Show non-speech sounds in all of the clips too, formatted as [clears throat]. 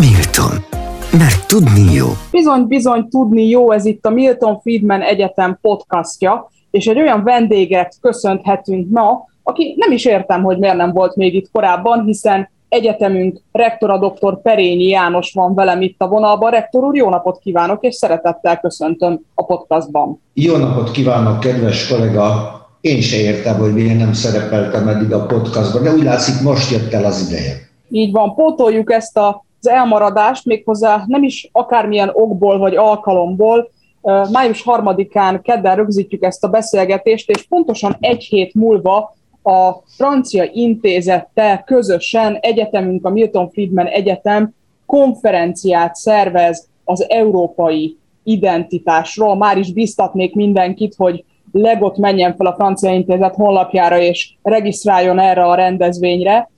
Milton. Mert tudni jó. Bizony, bizony, tudni jó, ez itt a Milton Friedman Egyetem podcastja, és egy olyan vendéget köszönhetünk ma, aki nem is értem, hogy miért nem volt még itt korábban, hiszen egyetemünk rektora dr. Perényi János van velem itt a vonalban. Rektor úr, jó napot kívánok, és szeretettel köszöntöm a podcastban. Jó napot kívánok, kedves kollega! Én se értem, hogy miért nem szerepeltem eddig a podcastban, de úgy látszik, most jött el az ideje. Így van, pótoljuk ezt az elmaradást, méghozzá nem is akármilyen okból vagy alkalomból. Május harmadikán kedden rögzítjük ezt a beszélgetést, és pontosan egy hét múlva a francia intézettel közösen egyetemünk, a Milton Friedman Egyetem konferenciát szervez az európai identitásról. Már is biztatnék mindenkit, hogy legot menjen fel a francia intézet honlapjára és regisztráljon erre a rendezvényre.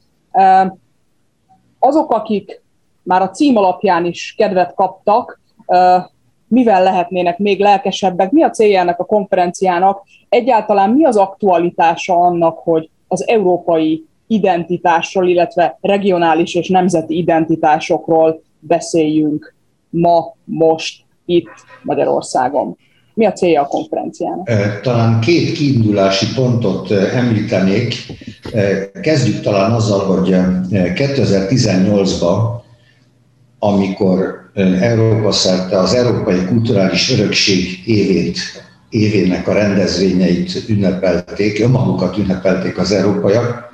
Azok, akik már a cím alapján is kedvet kaptak, mivel lehetnének még lelkesebbek, mi a célja ennek a konferenciának, egyáltalán mi az aktualitása annak, hogy az európai identitásról, illetve regionális és nemzeti identitásokról beszéljünk ma, most, itt Magyarországon. Mi a célja a konferenciának? Talán két kiindulási pontot említenék. Kezdjük talán azzal, hogy 2018-ban, amikor Európa szerte az Európai Kulturális Örökség évét, évének a rendezvényeit ünnepelték, önmagukat ünnepelték az európaiak,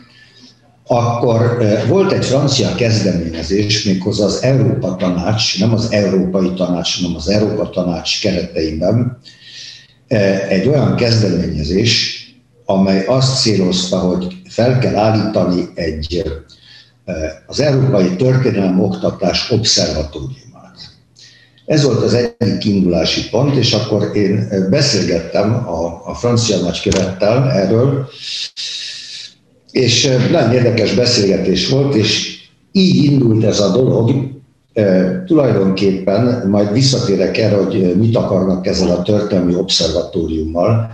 akkor volt egy francia kezdeményezés, méghozzá az Európa Tanács, nem az Európai Tanács, hanem az Európa Tanács kereteiben, egy olyan kezdeményezés, amely azt célozta, hogy fel kell állítani egy az Európai Történelem Oktatás Obszervatórium ez volt az egyik kiindulási pont, és akkor én beszélgettem a, a francia nagykövettel erről, és nagyon érdekes beszélgetés volt, és így indult ez a dolog. E, tulajdonképpen majd visszatérek erre, hogy mit akarnak ezzel a történelmi obszervatóriummal,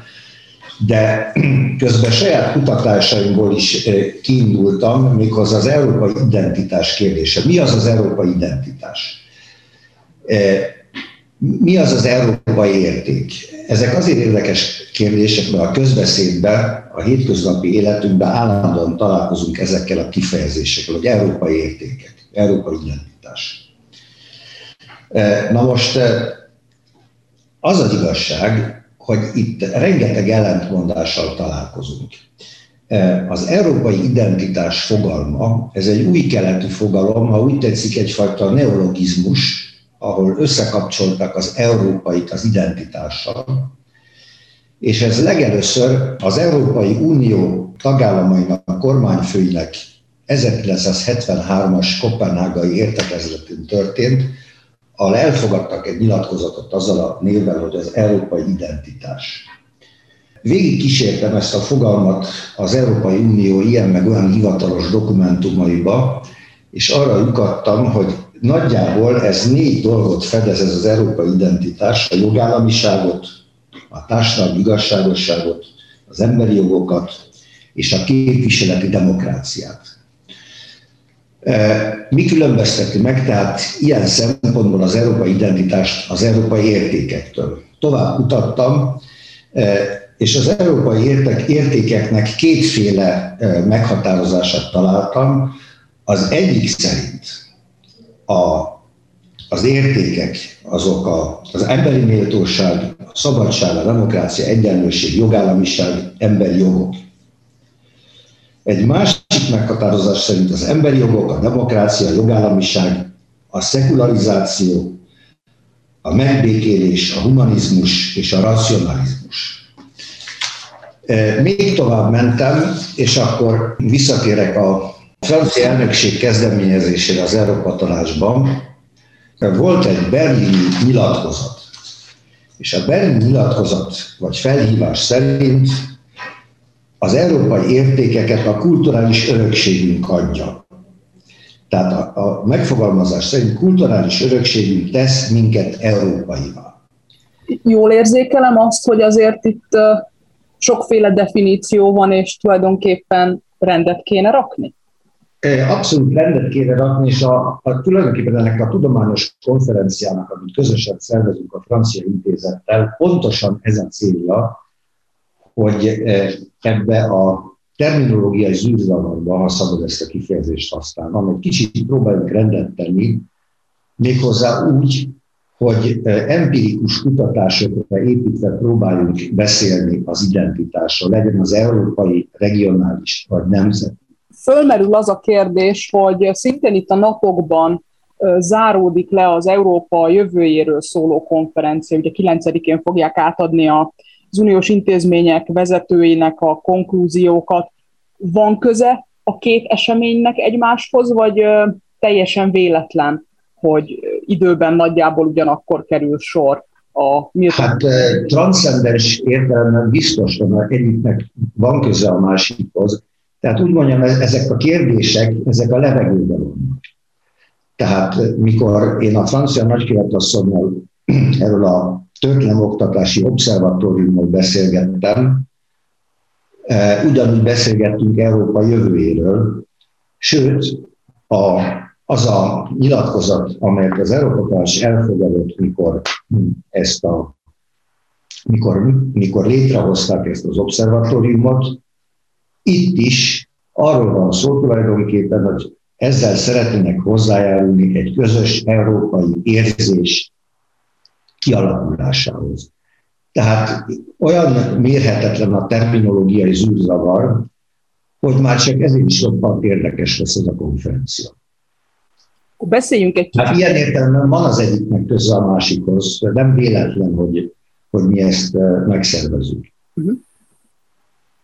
de [clears throat] közben saját kutatásaimból is kiindultam, méghozzá az európai identitás kérdése. Mi az az európai identitás? Mi az az európai érték? Ezek azért érdekes kérdések, mert a közbeszédben, a hétköznapi életünkben állandóan találkozunk ezekkel a kifejezésekkel, hogy európai értékek, európai identitás. Na most az az igazság, hogy itt rengeteg ellentmondással találkozunk. Az európai identitás fogalma, ez egy új keletű fogalom, ha úgy tetszik, egyfajta neologizmus, ahol összekapcsoltak az európait az identitással, és ez legelőször az Európai Unió tagállamainak kormányfőinek 1973-as kopenhágai értekezletén történt, ahol elfogadtak egy nyilatkozatot azzal a névvel, hogy az európai identitás. Végig kísértem ezt a fogalmat az Európai Unió ilyen meg olyan hivatalos dokumentumaiba, és arra lyukadtam, hogy nagyjából ez négy dolgot fedez ez az európai identitás, a jogállamiságot, a társadalmi igazságosságot, az emberi jogokat és a képviseleti demokráciát. Mi különbözteti meg tehát ilyen szempontból az európai identitást az európai értékektől? Tovább kutattam, e, és az európai értékeknek kétféle e, meghatározását találtam. Az egyik szerint a, az értékek, azok a, az emberi méltóság, a szabadság, a demokrácia, egyenlőség, jogállamiság, emberi jogok. Egy másik meghatározás szerint az emberi jogok, a demokrácia, a jogállamiság, a szekularizáció, a megbékélés, a humanizmus és a racionalizmus. E, még tovább mentem, és akkor visszatérek a francia elnökség kezdeményezésére az Európa Tanácsban volt egy berlini nyilatkozat. És a berlini nyilatkozat, vagy felhívás szerint az európai értékeket a kulturális örökségünk adja. Tehát a, a megfogalmazás szerint kulturális örökségünk tesz minket európaivá. Jól érzékelem azt, hogy azért itt sokféle definíció van, és tulajdonképpen rendet kéne rakni? Abszolút rendet kéne rakni, és a, a, tulajdonképpen ennek a tudományos konferenciának, amit közösen szervezünk a francia intézettel, pontosan ez a célja, hogy ebbe a terminológiai zűrzavarba, ha szabad ezt a kifejezést használni, egy kicsit próbáljuk rendet tenni, méghozzá úgy, hogy empirikus kutatásokra építve próbáljunk beszélni az identitásról, legyen az európai, regionális vagy nemzeti. Fölmerül az a kérdés, hogy szintén itt a napokban záródik le az Európa jövőjéről szóló konferencia, ugye 9-én fogják átadni az uniós intézmények vezetőinek a konklúziókat. Van köze a két eseménynek egymáshoz, vagy teljesen véletlen, hogy időben nagyjából ugyanakkor kerül sor a Milton. Hát transzcendens értelemben biztos van, egyiknek van köze a másikhoz. Tehát úgy mondjam, ezek a kérdések, ezek a levegőben vannak. Tehát mikor én a francia nagykövetasszonynal [clears throat] erről a történelmi oktatási obszervatóriummal beszélgettem, ugyanúgy beszélgettünk Európa jövőjéről, sőt, a az a nyilatkozat, amelyet az Európa Tanács elfogadott, mikor ezt a mikor, mikor létrehozták ezt az obszervatóriumot, itt is arról van szó tulajdonképpen, hogy ezzel szeretnének hozzájárulni egy közös európai érzés kialakulásához. Tehát olyan mérhetetlen a terminológiai zűrzavar, hogy már csak ezért is roppant érdekes lesz ez a konferencia. Akkor beszéljünk egy kicsit. Hát ilyen értelemben van az egyiknek köze a másikhoz, nem véletlen, hogy, hogy mi ezt eh, megszervezünk. Uh-huh.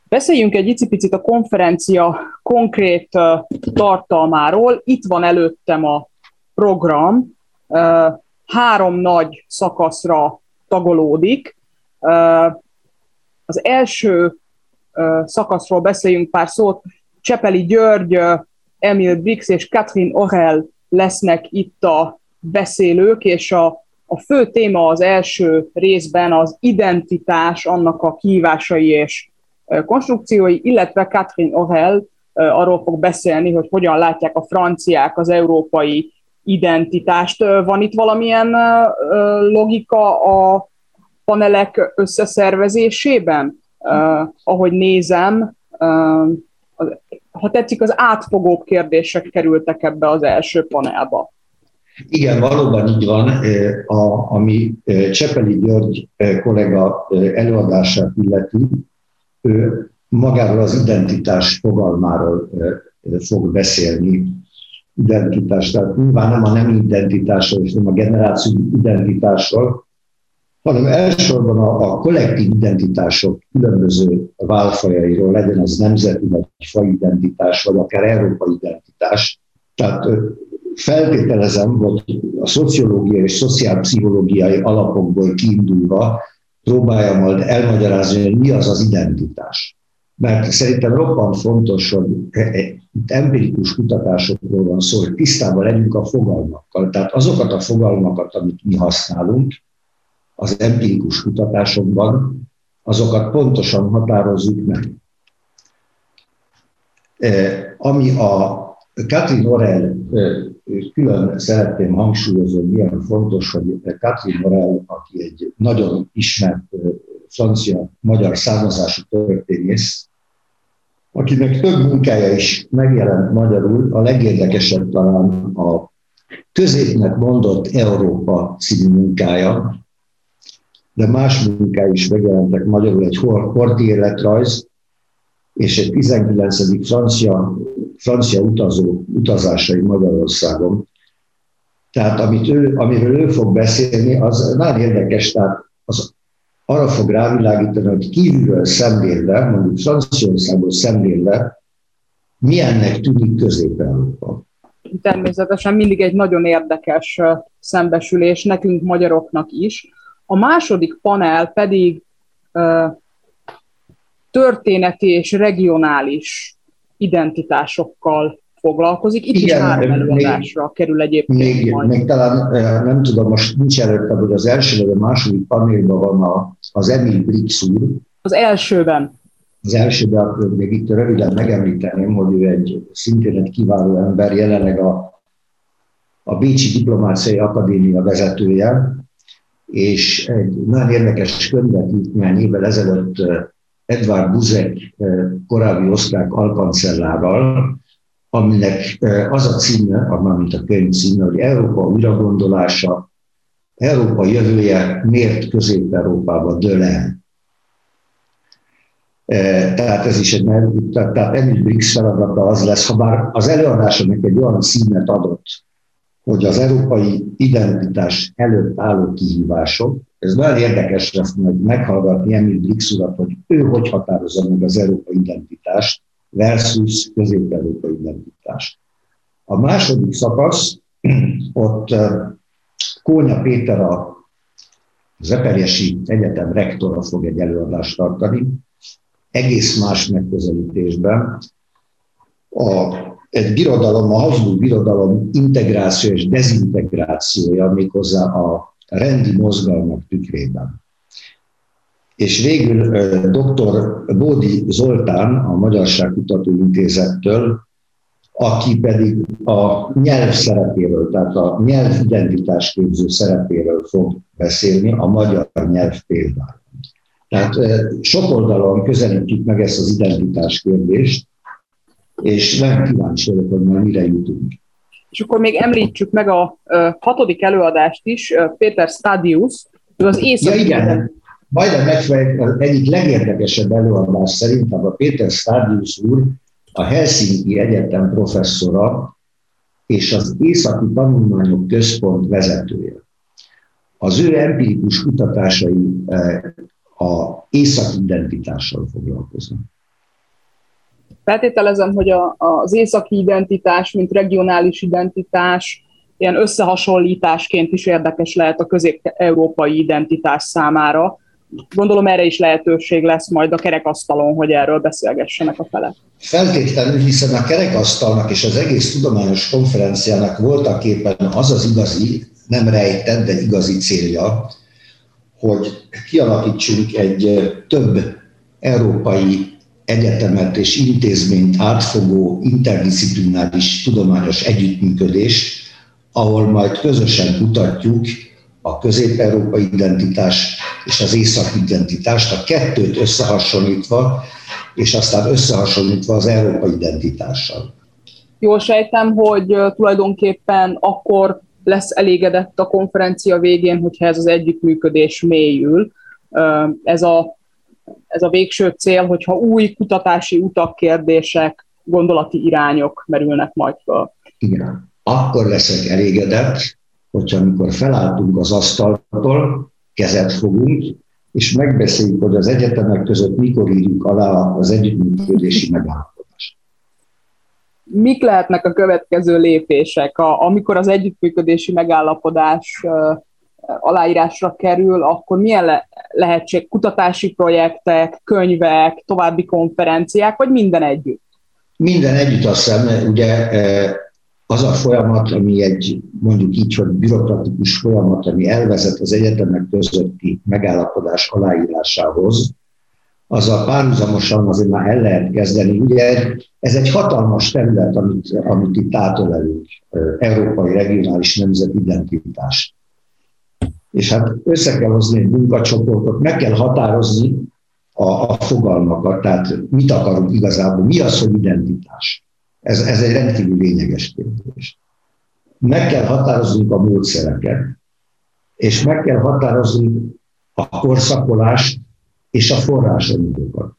Beszéljünk egy icipicit a konferencia konkrét uh, tartalmáról. Itt van előttem a program, uh, három nagy szakaszra tagolódik. Az első szakaszról beszéljünk pár szót. Csepeli György, Emil Brix és Catherine Orel lesznek itt a beszélők, és a, a fő téma az első részben az identitás, annak a kihívásai és konstrukciói, illetve Catherine Orel arról fog beszélni, hogy hogyan látják a franciák az európai identitást. Van itt valamilyen logika a panelek összeszervezésében? Ahogy nézem, ha tetszik, az átfogóbb kérdések kerültek ebbe az első panelba. Igen, valóban így van. A, ami Csepeli György kollega előadását illeti, ő magáról az identitás fogalmáról fog beszélni. Identitás, tehát nyilván nem a nem identitásról és nem a generáció identitásról, hanem elsősorban a, a kollektív identitások különböző válfajairól, legyen az nemzeti vagy fajidentitás, vagy akár európai identitás. Tehát feltételezem, hogy a szociológiai és szociálpszichológiai alapokból kiindulva próbálja majd elmagyarázni, hogy mi az az identitás. Mert szerintem roppant fontos, hogy e, empirikus kutatásokról van szó, hogy tisztában legyünk a fogalmakkal. Tehát azokat a fogalmakat, amit mi használunk, az empirikus kutatásokban, azokat pontosan határozzuk meg. E, ami a Katrin Orel, e, külön szeretném hangsúlyozni, milyen fontos, hogy Katrin Orel, aki egy nagyon ismert francia-magyar származású történész, akinek több munkája is megjelent magyarul, a legérdekesebb talán a középnek mondott Európa című munkája, de más munkái is megjelentek magyarul, egy horti életrajz, és egy 19. francia, francia utazó utazásai Magyarországon. Tehát amit ő, amiről ő fog beszélni, az nagyon érdekes, tehát arra fog rávilágítani, hogy kívülről szemlélve, mondjuk Franciaországból szemlélve, milyennek tűnik Közép-Európa. Természetesen mindig egy nagyon érdekes szembesülés nekünk magyaroknak is, a második panel pedig történeti és regionális identitásokkal foglalkozik. Itt Igen, is három előadásra még, kerül egyébként még, majd. Még talán nem tudom, most nincs előttem, hogy az első vagy a második panelban van a, az Emil Brix úr. Az elsőben. Az első, de akkor még itt röviden megemlíteném, hogy ő egy szintén egy kiváló ember, jelenleg a, a Bécsi Diplomáciai Akadémia vezetője, és egy nagyon érdekes könyvet írt néhány évvel ezelőtt Edvard Buzek korábbi osztrák alkancellárral, aminek az a címe, mint a könyv címe, hogy Európa újragondolása, Európa jövője miért Közép-Európába dől el. Tehát ez is egy, tehát Emil Briggs feladata az lesz, ha bár az előadásomnak egy olyan címet adott, hogy az európai identitás előtt álló kihívások, ez nagyon érdekes lesz majd meghallgatni Emil Brix urat, hogy ő hogy határozza meg az európai identitást versus közép-európai identitást. A második szakasz, [clears throat] ott Kónya Péter a Zeperjesi Egyetem rektora fog egy előadást tartani, egész más megközelítésben. A egy birodalom, a Habsburg birodalom integráció és dezintegrációja méghozzá a rendi mozgalmak tükrében. És végül dr. Bódi Zoltán a Magyarságkutató Intézettől, aki pedig a nyelv szerepéről, tehát a nyelvidentitásképző szerepéről fog beszélni a magyar nyelv például. Tehát sok oldalon közelítjük meg ezt az identitás kérdést, és nagyon kíváncsi vagyok, hogy majd mire jutunk. És akkor még említsük meg a hatodik előadást is, Péter Stadius, ő az északi... Ja, igen, majdnem megfelelően egyik legérdekesebb előadás szerintem a Péter Stadius úr, a Helsinki Egyetem professzora és az Északi Tanulmányok Központ vezetője. Az ő empirikus kutatásai a északi identitással foglalkoznak. Feltételezem, hogy a, az északi identitás, mint regionális identitás, ilyen összehasonlításként is érdekes lehet a közép-európai identitás számára. Gondolom erre is lehetőség lesz majd a kerekasztalon, hogy erről beszélgessenek a felek. Feltétlenül, hiszen a kerekasztalnak és az egész tudományos konferenciának voltak éppen az az igazi, nem rejtett, de igazi célja, hogy kialakítsunk egy több európai egyetemet és intézményt átfogó interdisziplináris tudományos együttműködést, ahol majd közösen kutatjuk a közép-európai identitás és az észak identitást, a kettőt összehasonlítva, és aztán összehasonlítva az európai identitással. Jól sejtem, hogy tulajdonképpen akkor lesz elégedett a konferencia végén, hogyha ez az együttműködés mélyül. Ez a ez a végső cél, hogyha új kutatási utak, kérdések, gondolati irányok merülnek majd fel. Igen. Akkor leszek elégedett, hogyha amikor felálltunk az asztaltól, kezet fogunk, és megbeszéljük, hogy az egyetemek között mikor írjuk alá az együttműködési megállapodást. Mik lehetnek a következő lépések, amikor az együttműködési megállapodás aláírásra kerül, akkor milyen le- lehetség kutatási projektek, könyvek, további konferenciák, vagy minden együtt? Minden együtt azt hiszem, ugye az a folyamat, ami egy mondjuk így, hogy bürokratikus folyamat, ami elvezet az egyetemek közötti megállapodás aláírásához, az a párhuzamosan azért már el lehet kezdeni. Ugye ez egy hatalmas terület, amit, amit itt átölelünk, európai regionális nemzetidentitás és hát össze kell hozni egy munkacsoportot, meg kell határozni a, a fogalmakat, tehát mit akarunk igazából, mi az, hogy identitás. Ez, ez egy rendkívül lényeges kérdés. Meg kell határozni a módszereket, és meg kell határozni a korszakolást és a forrásanyagokat.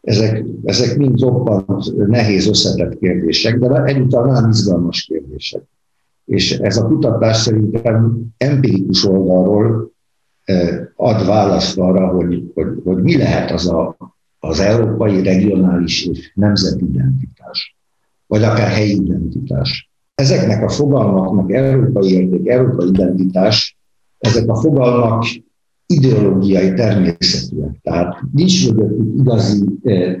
Ezek, ezek mind roppant nehéz összetett kérdések, de egyúttal nagyon izgalmas kérdések. És ez a kutatás szerintem empirikus oldalról eh, ad választ arra, hogy, hogy, hogy mi lehet az a, az európai regionális és nemzeti identitás, vagy akár helyi identitás. Ezeknek a fogalmaknak európai érték, európai identitás, ezek a fogalmak ideológiai természetűek, tehát nincs mögöttük igazi eh,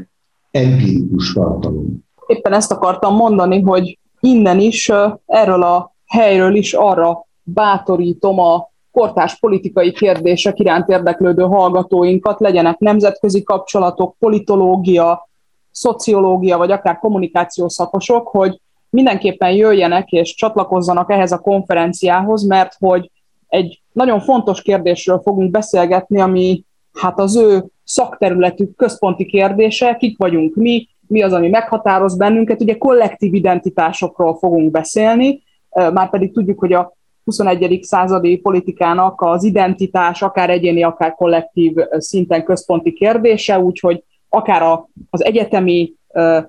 empirikus tartalom. Éppen ezt akartam mondani, hogy innen is eh, erről a helyről is arra bátorítom a kortás politikai kérdések iránt érdeklődő hallgatóinkat, legyenek nemzetközi kapcsolatok, politológia, szociológia, vagy akár kommunikációs szakosok, hogy mindenképpen jöjjenek és csatlakozzanak ehhez a konferenciához, mert hogy egy nagyon fontos kérdésről fogunk beszélgetni, ami hát az ő szakterületük központi kérdése, kik vagyunk mi, mi az, ami meghatároz bennünket. Ugye kollektív identitásokról fogunk beszélni, már pedig tudjuk, hogy a 21. századi politikának az identitás akár egyéni, akár kollektív szinten központi kérdése, úgyhogy akár a, az egyetemi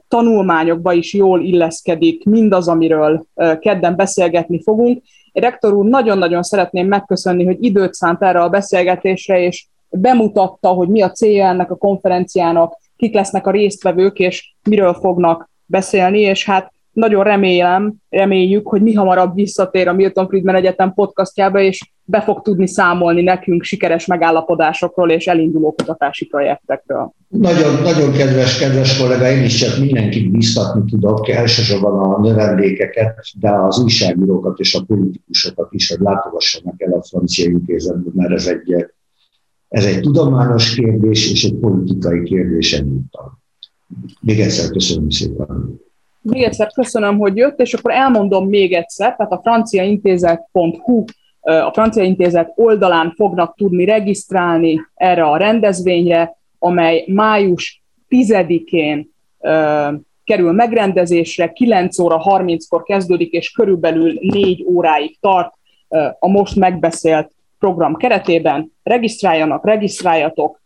tanulmányokba is jól illeszkedik mindaz, amiről kedden beszélgetni fogunk. Rektor úr, nagyon-nagyon szeretném megköszönni, hogy időt szánt erre a beszélgetésre, és bemutatta, hogy mi a célja ennek a konferenciának, kik lesznek a résztvevők, és miről fognak beszélni, és hát nagyon remélem, reméljük, hogy mi hamarabb visszatér a Milton Friedman Egyetem podcastjába, és be fog tudni számolni nekünk sikeres megállapodásokról és elinduló kutatási projektekről. Nagyon, nagyon kedves, kedves kollega, én is csak mindenkit biztatni tudok, elsősorban a növendékeket, de az újságírókat és a politikusokat is, hogy látogassanak el a francia intézetbe, mert ez egy, ez egy tudományos kérdés és egy politikai kérdés egyúttal. Még egyszer köszönöm szépen. Még egyszer köszönöm, hogy jött, és akkor elmondom még egyszer, tehát a franciaintézet.hu a Francia Intézet oldalán fognak tudni regisztrálni erre a rendezvényre, amely május 10-én kerül megrendezésre, 9 óra 30-kor kezdődik, és körülbelül 4 óráig tart a most megbeszélt program keretében. Regisztráljanak, regisztráljatok,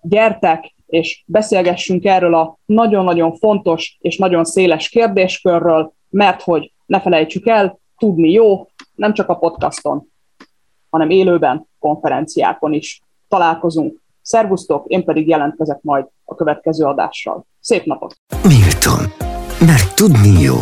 gyertek, és beszélgessünk erről a nagyon-nagyon fontos és nagyon széles kérdéskörről, mert hogy ne felejtsük el, tudni jó, nem csak a podcaston, hanem élőben, konferenciákon is találkozunk. Szervusztok, én pedig jelentkezek majd a következő adással. Szép napot! Milton. Mert tudni jó.